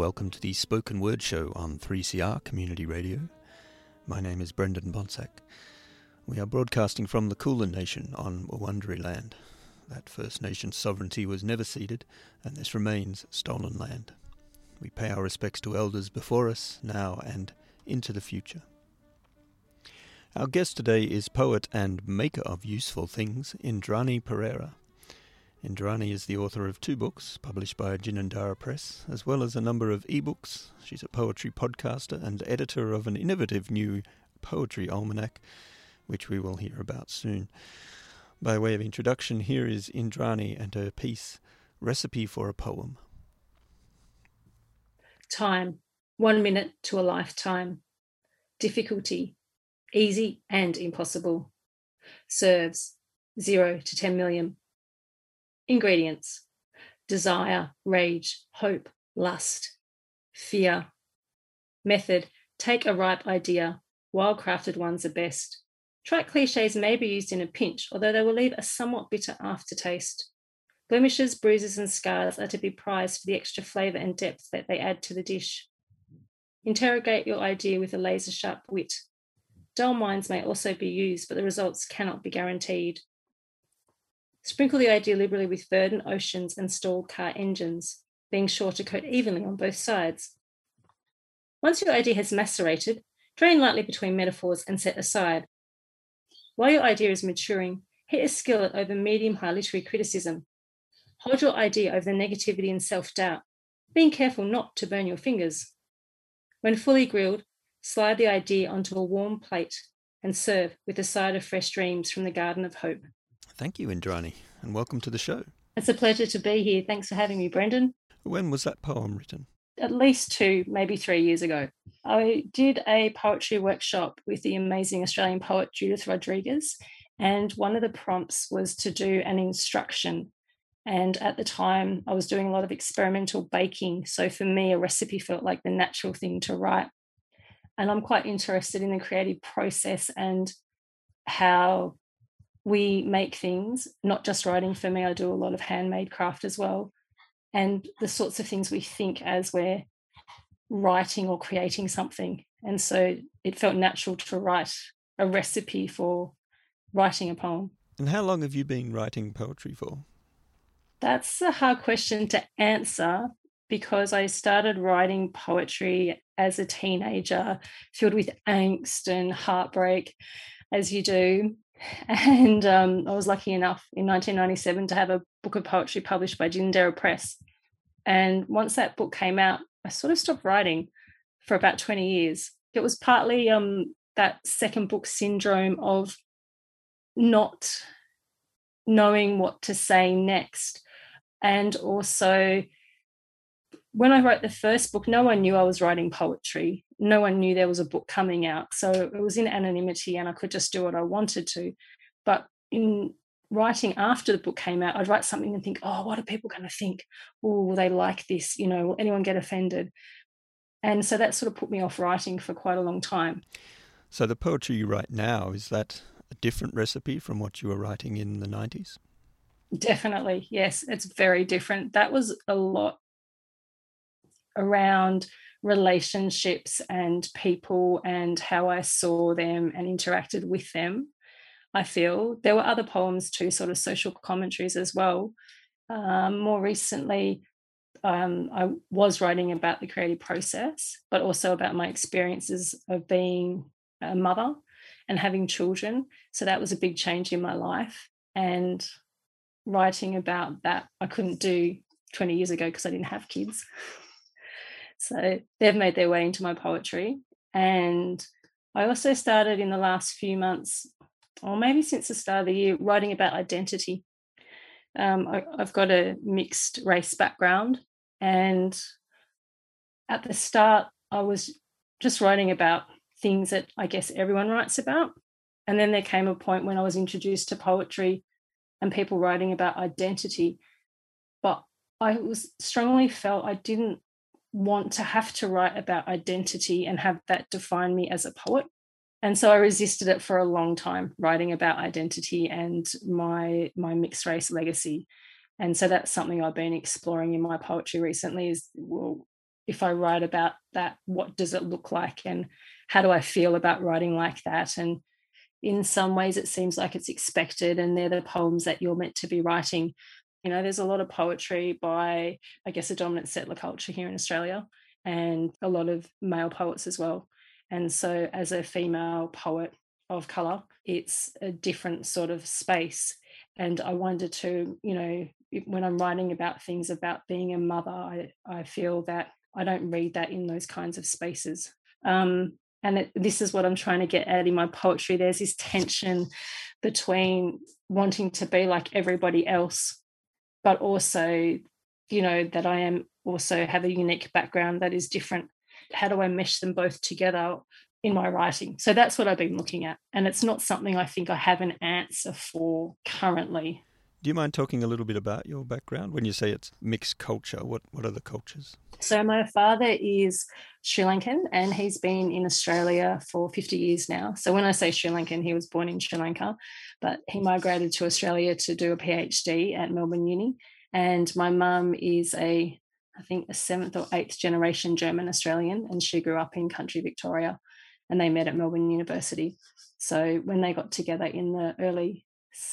Welcome to the Spoken Word Show on 3CR Community Radio. My name is Brendan Bonsack. We are broadcasting from the Kulin Nation on Wurundjeri land. That First Nation's sovereignty was never ceded, and this remains stolen land. We pay our respects to elders before us, now and into the future. Our guest today is poet and maker of useful things, Indrani Perera. Indrani is the author of two books published by Ginninderra Press, as well as a number of ebooks. She's a poetry podcaster and editor of an innovative new poetry almanac, which we will hear about soon. By way of introduction, here is Indrani and her piece, Recipe for a Poem. Time, one minute to a lifetime. Difficulty, easy and impossible. Serves, zero to 10 million. Ingredients desire, rage, hope, lust, fear. Method take a ripe idea, well crafted ones are best. Trite cliches may be used in a pinch, although they will leave a somewhat bitter aftertaste. Blemishes, bruises, and scars are to be prized for the extra flavour and depth that they add to the dish. Interrogate your idea with a laser sharp wit. Dull minds may also be used, but the results cannot be guaranteed. Sprinkle the idea liberally with verdant oceans and stalled car engines, being sure to coat evenly on both sides. Once your idea has macerated, drain lightly between metaphors and set aside. While your idea is maturing, hit a skillet over medium high literary criticism. Hold your idea over the negativity and self doubt, being careful not to burn your fingers. When fully grilled, slide the idea onto a warm plate and serve with a side of fresh dreams from the Garden of Hope. Thank you, Indrani, and welcome to the show. It's a pleasure to be here. Thanks for having me, Brendan. When was that poem written? At least two, maybe three years ago. I did a poetry workshop with the amazing Australian poet Judith Rodriguez, and one of the prompts was to do an instruction. And at the time, I was doing a lot of experimental baking. So for me, a recipe felt like the natural thing to write. And I'm quite interested in the creative process and how we make things, not just writing for me, I do a lot of handmade craft as well. And the sorts of things we think as we're writing or creating something. And so it felt natural to write a recipe for writing a poem. And how long have you been writing poetry for? That's a hard question to answer because I started writing poetry as a teenager, filled with angst and heartbreak, as you do. And um, I was lucky enough in 1997 to have a book of poetry published by Ginninderra Press. And once that book came out, I sort of stopped writing for about 20 years. It was partly um, that second book syndrome of not knowing what to say next. And also, when I wrote the first book, no one knew I was writing poetry no one knew there was a book coming out. So it was in anonymity and I could just do what I wanted to. But in writing after the book came out, I'd write something and think, oh, what are people going to think? Oh, will they like this? You know, will anyone get offended? And so that sort of put me off writing for quite a long time. So the poetry you write now, is that a different recipe from what you were writing in the 90s? Definitely, yes. It's very different. That was a lot around relationships and people and how I saw them and interacted with them. I feel there were other poems too, sort of social commentaries as well. Um, more recently, um, I was writing about the creative process, but also about my experiences of being a mother and having children. So that was a big change in my life. And writing about that I couldn't do 20 years ago because I didn't have kids. So they've made their way into my poetry. And I also started in the last few months, or maybe since the start of the year, writing about identity. Um, I, I've got a mixed race background. And at the start, I was just writing about things that I guess everyone writes about. And then there came a point when I was introduced to poetry and people writing about identity. But I was strongly felt I didn't want to have to write about identity and have that define me as a poet. And so I resisted it for a long time, writing about identity and my my mixed race legacy. And so that's something I've been exploring in my poetry recently is well, if I write about that, what does it look like? And how do I feel about writing like that? And in some ways it seems like it's expected and they're the poems that you're meant to be writing you know there's a lot of poetry by i guess a dominant settler culture here in australia and a lot of male poets as well. And so as a female poet of color it's a different sort of space. And i wonder to you know when i'm writing about things about being a mother i, I feel that i don't read that in those kinds of spaces. Um, and it, this is what i'm trying to get at in my poetry there's this tension between wanting to be like everybody else but also you know that i am also have a unique background that is different. How do i mesh them both together in my writing? So that's what i've been looking at and it's not something i think i have an answer for currently do you mind talking a little bit about your background when you say it's mixed culture? What what are the cultures? So my father is Sri Lankan and he's been in Australia for 50 years now. So when I say Sri Lankan, he was born in Sri Lanka, but he migrated to Australia to do a PhD at Melbourne Uni. And my mum is a I think a seventh or eighth generation German Australian, and she grew up in country Victoria and they met at Melbourne University. So when they got together in the early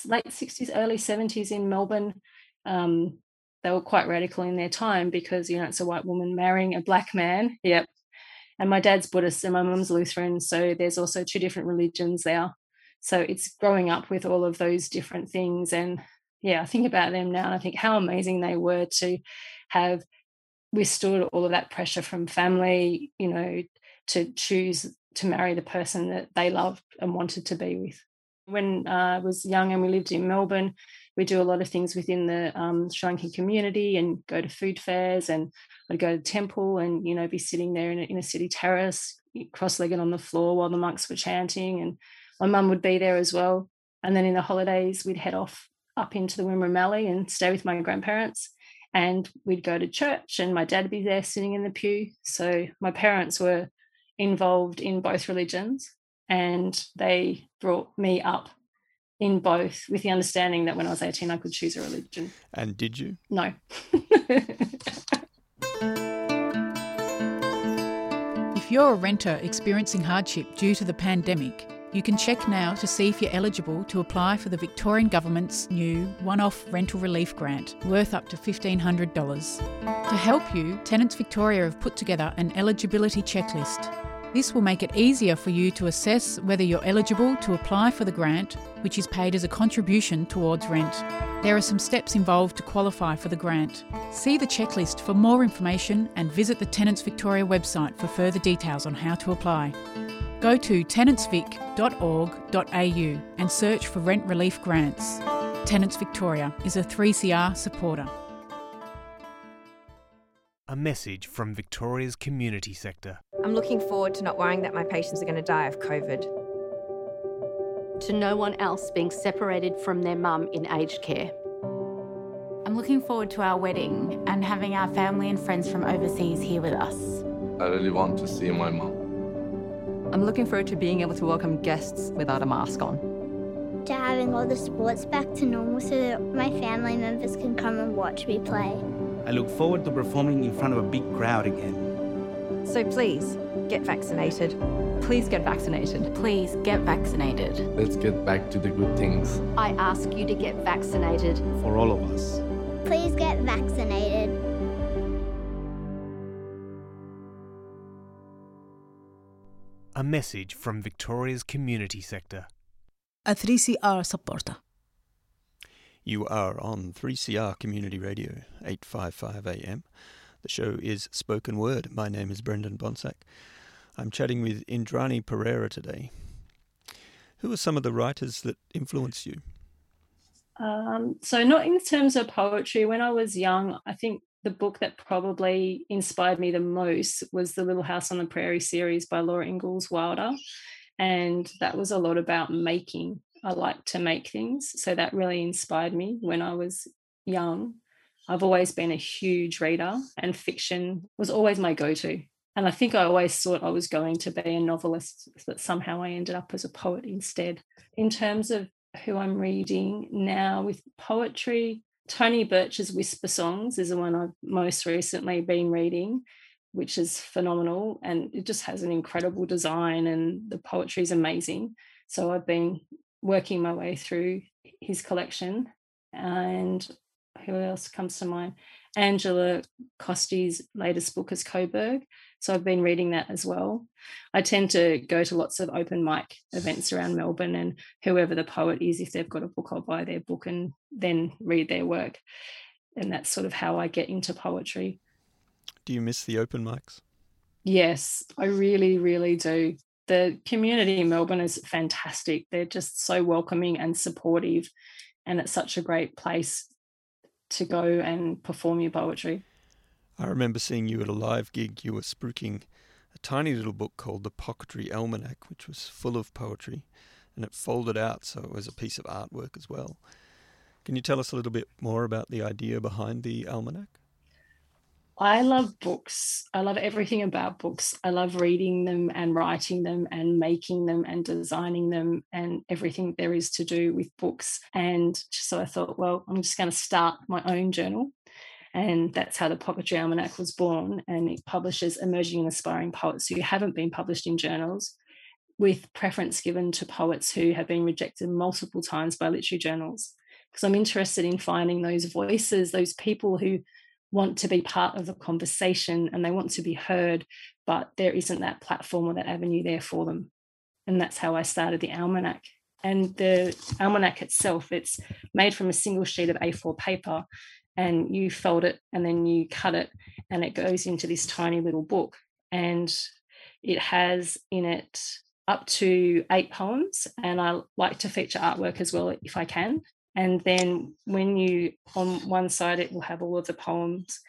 late 60s, early 70s in Melbourne. Um, they were quite radical in their time because, you know, it's a white woman marrying a black man. Yep. And my dad's Buddhist and my mum's Lutheran. So there's also two different religions there. So it's growing up with all of those different things. And yeah, I think about them now and I think how amazing they were to have withstood all of that pressure from family, you know, to choose to marry the person that they loved and wanted to be with. When uh, I was young and we lived in Melbourne, we do a lot of things within the um, Sri community and go to food fairs and I'd go to temple and, you know, be sitting there in a, in a city terrace, cross-legged on the floor while the monks were chanting. And my mum would be there as well. And then in the holidays, we'd head off up into the Wimmera and stay with my grandparents. And we'd go to church and my dad would be there sitting in the pew. So my parents were involved in both religions and they brought me up in both with the understanding that when I was 18 I could choose a religion. And did you? No. if you're a renter experiencing hardship due to the pandemic, you can check now to see if you're eligible to apply for the Victorian Government's new one off rental relief grant worth up to $1,500. To help you, Tenants Victoria have put together an eligibility checklist this will make it easier for you to assess whether you're eligible to apply for the grant, which is paid as a contribution towards rent. There are some steps involved to qualify for the grant. See the checklist for more information and visit the Tenants Victoria website for further details on how to apply. Go to tenantsvic.org.au and search for rent relief grants. Tenants Victoria is a 3CR supporter. A message from Victoria's community sector. I'm looking forward to not worrying that my patients are going to die of COVID. To no one else being separated from their mum in aged care. I'm looking forward to our wedding and having our family and friends from overseas here with us. I really want to see my mum. I'm looking forward to being able to welcome guests without a mask on. To having all the sports back to normal so that my family members can come and watch me play. I look forward to performing in front of a big crowd again. So please, get vaccinated. Please get vaccinated. Please get vaccinated. Let's get back to the good things. I ask you to get vaccinated. For all of us. Please get vaccinated. A message from Victoria's community sector. A 3CR supporter. You are on 3CR Community Radio, 855 AM. The show is Spoken Word. My name is Brendan Bonsack. I'm chatting with Indrani Perera today. Who are some of the writers that influenced you? Um, so, not in terms of poetry. When I was young, I think the book that probably inspired me the most was the Little House on the Prairie series by Laura Ingalls Wilder. And that was a lot about making I like to make things. So that really inspired me when I was young. I've always been a huge reader, and fiction was always my go to. And I think I always thought I was going to be a novelist, but somehow I ended up as a poet instead. In terms of who I'm reading now with poetry, Tony Birch's Whisper Songs is the one I've most recently been reading, which is phenomenal. And it just has an incredible design, and the poetry is amazing. So I've been working my way through his collection. And who else comes to mind? Angela Costi's latest book is Coburg. So I've been reading that as well. I tend to go to lots of open mic events around Melbourne, and whoever the poet is, if they've got a book, I'll buy their book and then read their work. And that's sort of how I get into poetry. Do you miss the open mics? Yes, I really, really do the community in Melbourne is fantastic. They're just so welcoming and supportive, and it's such a great place to go and perform your poetry. I remember seeing you at a live gig. You were spruiking a tiny little book called The Pocketry Almanac, which was full of poetry, and it folded out, so it was a piece of artwork as well. Can you tell us a little bit more about the idea behind the almanac? I love books. I love everything about books. I love reading them and writing them and making them and designing them and everything there is to do with books. And so I thought, well, I'm just going to start my own journal. And that's how the Pocketry Almanac was born. And it publishes emerging and aspiring poets who haven't been published in journals, with preference given to poets who have been rejected multiple times by literary journals. Because I'm interested in finding those voices, those people who want to be part of the conversation and they want to be heard, but there isn't that platform or that avenue there for them. And that's how I started the Almanac. And the Almanac itself, it's made from a single sheet of A4 paper, and you fold it and then you cut it, and it goes into this tiny little book. And it has in it up to eight poems, and I like to feature artwork as well if I can. And then when you, on one side, it will have all of the poems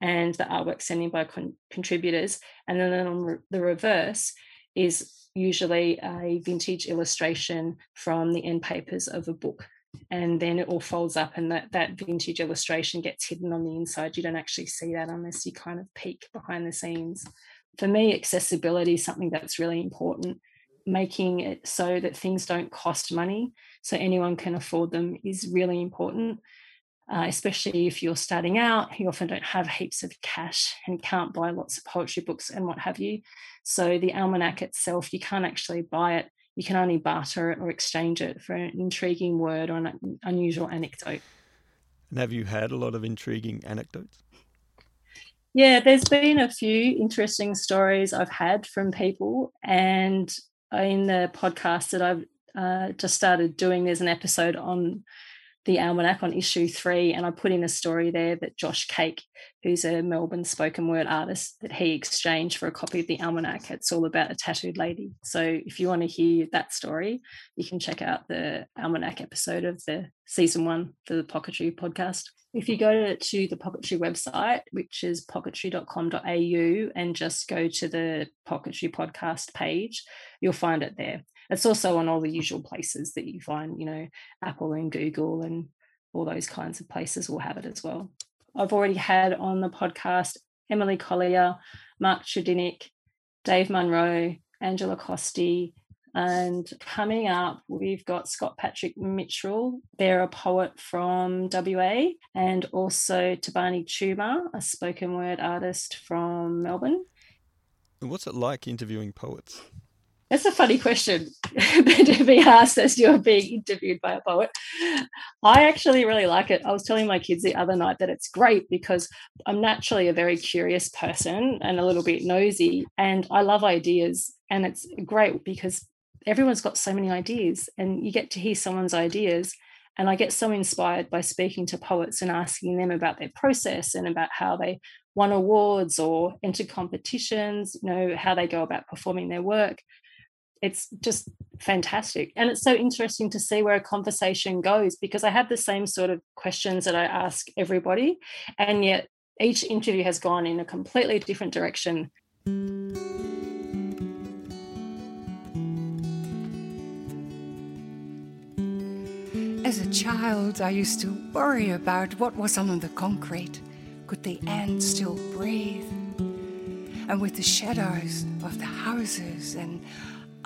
and the artwork sent in by con- contributors. And then on re- the reverse is usually a vintage illustration from the end papers of a book. And then it all folds up, and that, that vintage illustration gets hidden on the inside. You don't actually see that unless you kind of peek behind the scenes. For me, accessibility is something that's really important making it so that things don't cost money so anyone can afford them is really important uh, especially if you're starting out you often don't have heaps of cash and can't buy lots of poetry books and what have you. So the almanac itself you can't actually buy it. You can only barter it or exchange it for an intriguing word or an unusual anecdote. And have you had a lot of intriguing anecdotes? Yeah, there's been a few interesting stories I've had from people, and in the podcast that I've uh, just started doing, there's an episode on the Almanac on issue three, and I put in a story there that Josh Cake, who's a Melbourne spoken word artist, that he exchanged for a copy of the Almanac. It's all about a tattooed lady. So if you want to hear that story, you can check out the Almanac episode of the season one for the Pocketry podcast. If you go to the Pocketry website, which is pocketry.com.au, and just go to the Pocketry podcast page, you'll find it there. It's also on all the usual places that you find, you know, Apple and Google and all those kinds of places will have it as well. I've already had on the podcast Emilie Collyer, Mark Tredinnick, Dave Munro, Angela Costi, and coming up, we've got Scott Patrick Mitchell. They're a poet from WA, and also Thabani Tshuma, a spoken word artist from Melbourne. What's it like interviewing poets? That's a funny question to be asked as you're being interviewed by a poet. I actually really like it. I was telling my kids the other night that it's great because I'm naturally a very curious person and a little bit nosy, and I love ideas. And it's great because everyone's got so many ideas and you get to hear someone's ideas And I get so inspired by speaking to poets and asking them about their process and about how they won awards or entered competitions, you know, how they go about performing their work. It's just fantastic. And it's so interesting to see where a conversation goes because I have the same sort of questions that I ask everybody. And yet each interview has gone in a completely different direction. As a child, I used to worry about what was under the concrete. Could the ants still breathe? And with the shadows of the houses and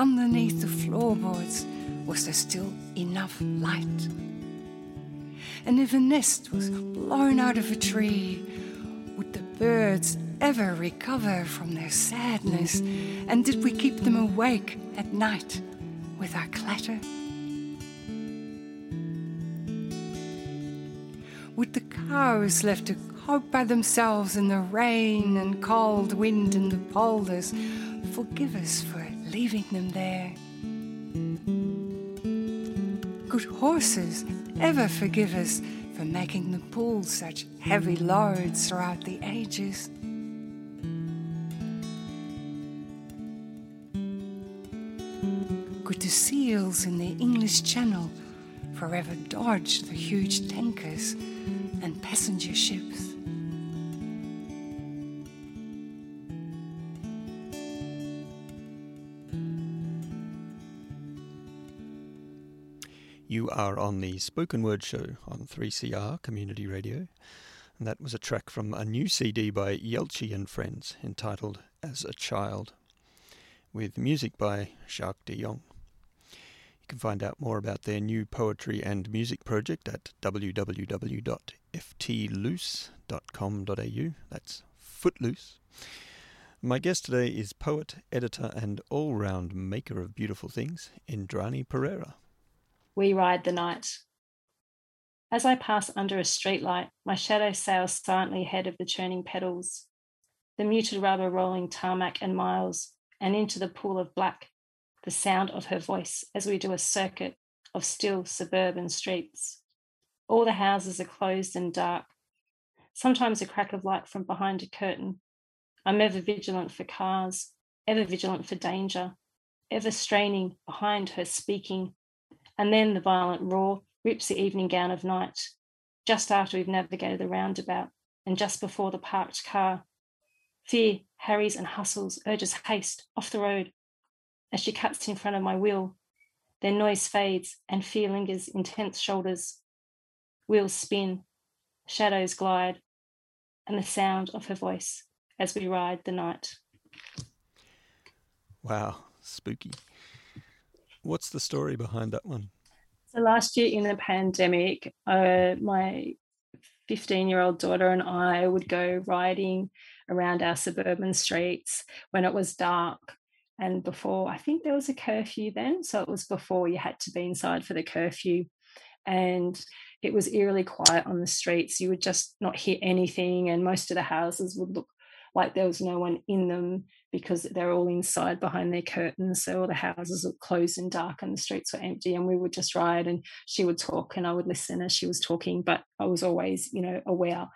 underneath the floorboards, was there still enough light? And if a nest was blown out of a tree, would the birds ever recover from their sadness? And did we keep them awake at night with our clatter? Would the cows left to cope by themselves in the rain and cold wind and the polders forgive us for leaving them there? Could horses ever forgive us for making them pull such heavy loads throughout the ages? Could the seals in the English Channel forever dodge the huge tankers and passenger ships? Are on the Spoken Word Show on 3CR Community Radio, and that was a track from a new CD by Yelchi and Friends entitled As a Child, with music by Jacques de Jong. You can find out more about their new poetry and music project at www.ftloose.com.au. That's footloose. My guest today is poet, editor, and all round maker of beautiful things, Indrani Perera. We ride the night. As I pass under a streetlight, my shadow sails silently ahead of the churning pedals, the muted rubber rolling tarmac and miles, and into the pool of black, the sound of her voice as we do a circuit of still suburban streets. All the houses are closed and dark, sometimes a crack of light from behind a curtain. I'm ever vigilant for cars, ever vigilant for danger, ever straining behind her speaking and then the violent roar rips the evening gown of night, just after we've navigated the roundabout and just before the parked car. Fear harries and hustles, urges haste off the road as she cuts in front of my wheel. Then noise fades and fear lingers in tense shoulders. Wheels spin, shadows glide, and the sound of her voice as we ride the night. Wow, spooky. What's the story behind that one? So last year in the pandemic, uh, my 15 year old daughter and I would go riding around our suburban streets when it was dark. And before, I think there was a curfew then. So it was before you had to be inside for the curfew. And it was eerily quiet on the streets. You would just not hear anything. And most of the houses would look like there was no one in them because they're all inside behind their curtains. So all the houses were closed and dark and the streets were empty. And we would just ride and she would talk and I would listen as she was talking. But I was always, you know, aware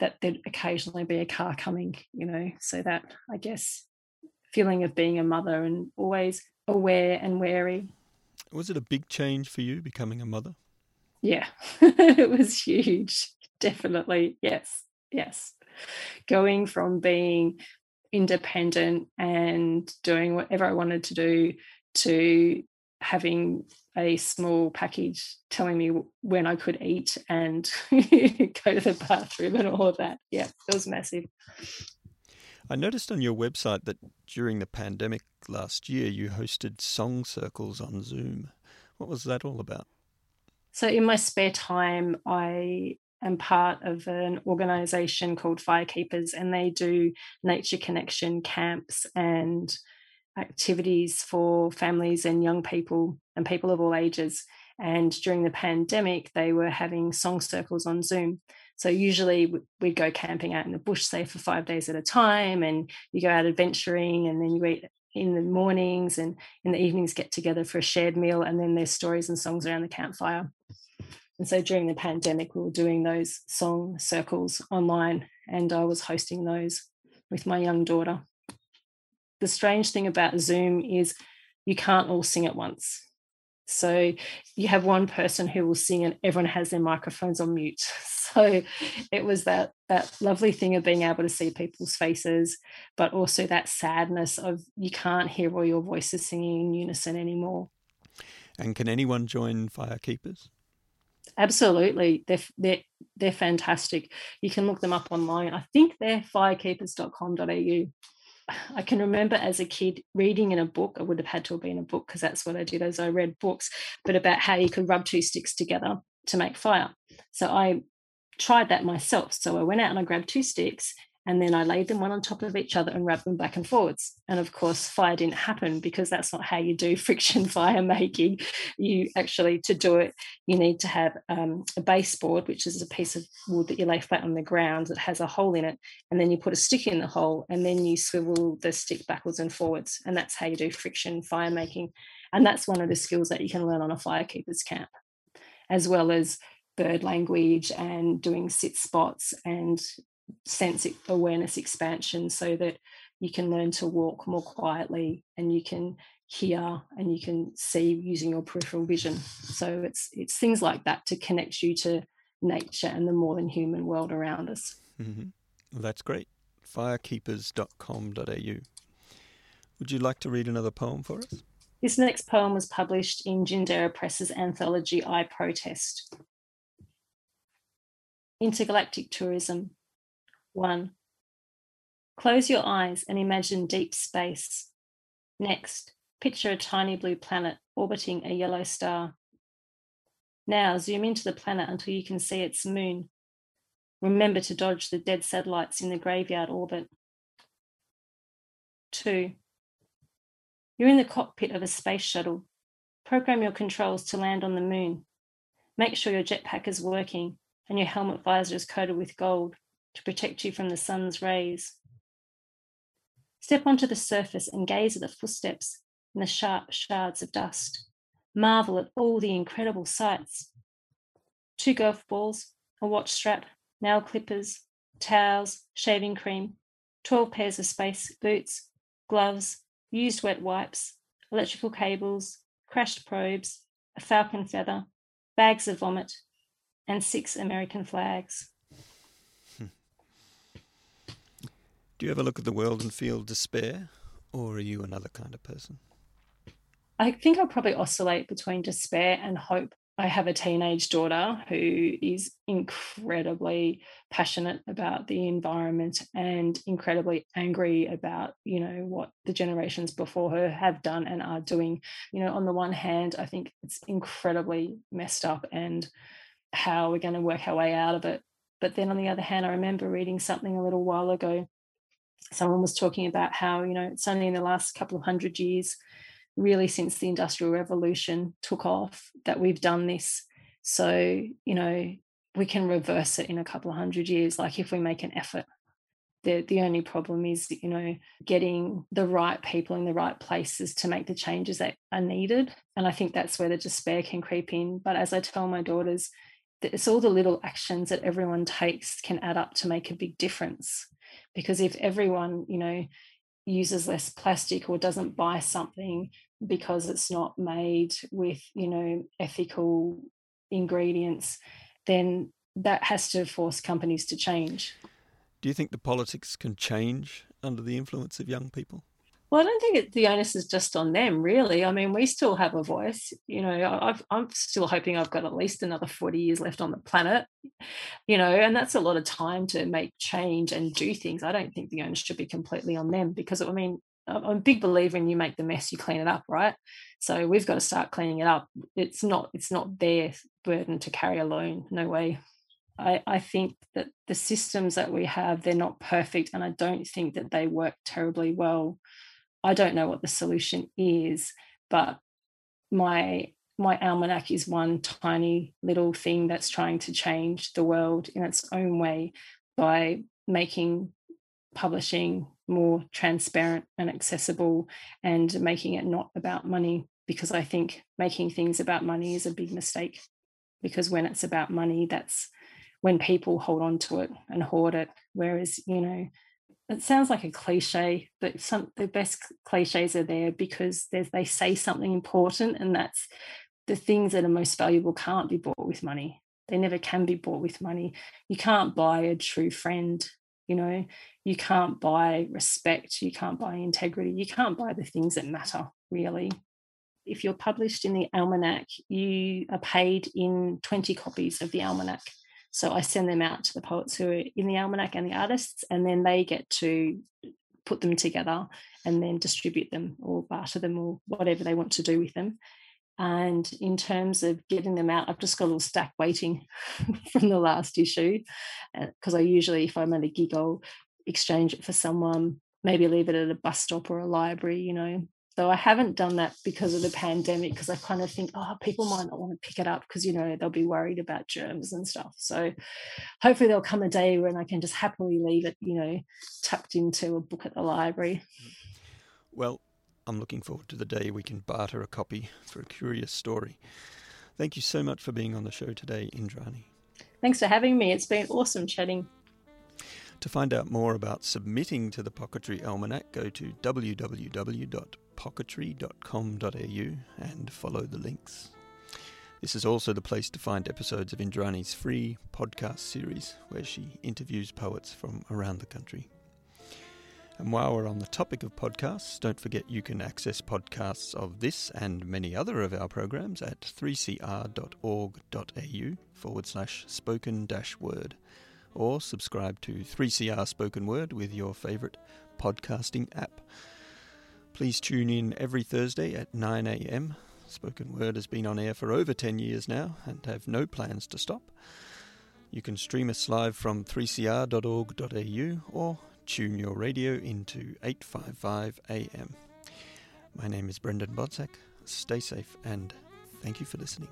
that there'd occasionally be a car coming, you know, so that I guess feeling of being a mother and always aware and wary. Was it a big change for you becoming a mother? Yeah, it was huge. Definitely. Yes. Yes. Going from being independent and doing whatever I wanted to do to having a small package telling me when I could eat and go to the bathroom and all of that. Yeah, it was massive. I noticed on your website that during the pandemic last year, you hosted song circles on Zoom. What was that all about? So, in my spare time, I am part of an organization called Firekeepers, and they do nature connection camps and activities for families and young people and people of all ages. And during the pandemic, they were having song circles on Zoom. So usually we'd go camping out in the bush, say for five days at a time, and you go out adventuring, and then you eat in the mornings and in the evenings get together for a shared meal, and then there's stories and songs around the campfire. And so during the pandemic, we were doing those song circles online, and I was hosting those with my young daughter. The strange thing about Zoom is you can't all sing at once. So you have one person who will sing and everyone has their microphones on mute. So it was that that lovely thing of being able to see people's faces, but also that sadness of you can't hear all your voices singing in unison anymore. And can anyone join Firekeepers? Absolutely, they're they're they're fantastic. You can look them up online. I think they're firekeepers.com.au. I can remember as a kid reading in a book, I would have had to have been a book because that's what I did as I read books, but about how you could rub two sticks together to make fire. So I tried that myself. So I went out and I grabbed two sticks and then I laid them one on top of each other and rubbed them back and forwards. And of course, fire didn't happen because that's not how you do friction fire making. You actually, to do it, you need to have um, a baseboard, which is a piece of wood that you lay flat on the ground that has a hole in it. And then you put a stick in the hole and then you swivel the stick backwards and forwards. And that's how you do friction fire making. And that's one of the skills that you can learn on a firekeepers camp, as well as bird language and doing sit spots and sense awareness expansion so that you can learn to walk more quietly and you can hear and you can see using your peripheral vision. So it's it's things like that to connect you to nature and the more than human world around us. Mm-hmm. well, that's great. firekeepers.com.au would you like to read another poem for us? This next poem was published in Ginninderra Press's anthology I Protest. Intergalactic Tourism 1. Close your eyes and imagine deep space. Next, picture a tiny blue planet orbiting a yellow star. Now, zoom into the planet until you can see its moon. Remember to dodge the dead satellites in the graveyard orbit. 2. You're in the cockpit of a space shuttle. Program your controls to land on the moon. Make sure your jetpack is working and your helmet visor is coated with gold to protect you from the sun's rays. Step onto the surface and gaze at the footsteps and the sharp shards of dust. Marvel at all the incredible sights. Two golf balls, a watch strap, nail clippers, towels, shaving cream, 12 pairs of space boots, gloves, used wet wipes, electrical cables, crashed probes, a falcon feather, bags of vomit, and six American flags. Do you ever look at the world and feel despair, or are you another kind of person? I think I'll probably oscillate between despair and hope. I have a teenage daughter who is incredibly passionate about the environment and incredibly angry about, you know, what the generations before her have done and are doing. You know, on the one hand, I think it's incredibly messed up and how we're going to work our way out of it. But then on the other hand, I remember reading something a little while ago someone was talking about how you know it's only in the last couple of hundred years really since the industrial revolution took off that we've done this. So you know we can reverse it in a couple of hundred years like if we make an effort. The the only problem is you know getting the right people in the right places to make the changes that are needed. And i think that's where the despair can creep in. But as i tell my daughters it's all the little actions that everyone takes can add up to make a big difference because if everyone you know uses less plastic or doesn't buy something because it's not made with you know ethical ingredients then that has to force companies to change. Do you think the politics can change under the influence of young people well, I don't think it, the onus is just on them, really. I mean, we still have a voice. You know, i am still hoping I've got at least another 40 years left on the planet, you know, and that's a lot of time to make change and do things. I don't think the onus should be completely on them because, I mean, I'm a big believer in you make the mess, you clean it up, right? So we've got to start cleaning it up. It's not, it's not their burden to carry alone. No way. I, I think that the systems that we have, they're not perfect, and I don't think that they work terribly well I don't know what the solution is, but my my almanac is one tiny little thing that's trying to change the world in its own way by making publishing more transparent and accessible and making it not about money because I think making things about money is a big mistake. because when it's about money, that's when people hold on to it and hoard it. Whereas, you know, it sounds like a cliche, but some the best cliches are there because they say something important, and that's the things that are most valuable can't be bought with money. They never can be bought with money. You can't buy a true friend, you know, you can't buy respect, you can't buy integrity, you can't buy the things that matter really. If you're published in the almanac, you are paid in 20 copies of the almanac. So I send them out to the poets who are in the almanac and the artists, and then they get to put them together and then distribute them or barter them or whatever they want to do with them. And in terms of getting them out, I've just got a little stack waiting from the last issue because uh, I usually, if I'm at a gig, I'll exchange it for someone, maybe leave it at a bus stop or a library, you know, so I haven't done that because of the pandemic, because I kind of think, oh, people might not want to pick it up because, you know, they'll be worried about germs and stuff. So hopefully there'll come a day when I can just happily leave it, you know, tucked into a book at the library. Well, I'm looking forward to the day we can barter a copy for a curious story. Thank you so much for being on the show today, Indrani. Thanks for having me. It's been awesome chatting. To find out more about submitting to the Pocketry Almanac, go to www.pocketry.com.au and follow the links. This is also the place to find episodes of Indrani's free podcast series, where she interviews poets from around the country. And while we're on the topic of podcasts, don't forget you can access podcasts of this and many other of our programs at 3cr.org.au forward slash spoken dash word or subscribe to 3CR Spoken Word with your favourite podcasting app. Please tune in every Thursday at 9am. Spoken Word has been on air for over 10 years now and have no plans to stop. You can stream us live from 3cr.org.au or tune your radio into 855 AM. My name is Brendan Bonsack. Stay safe and thank you for listening.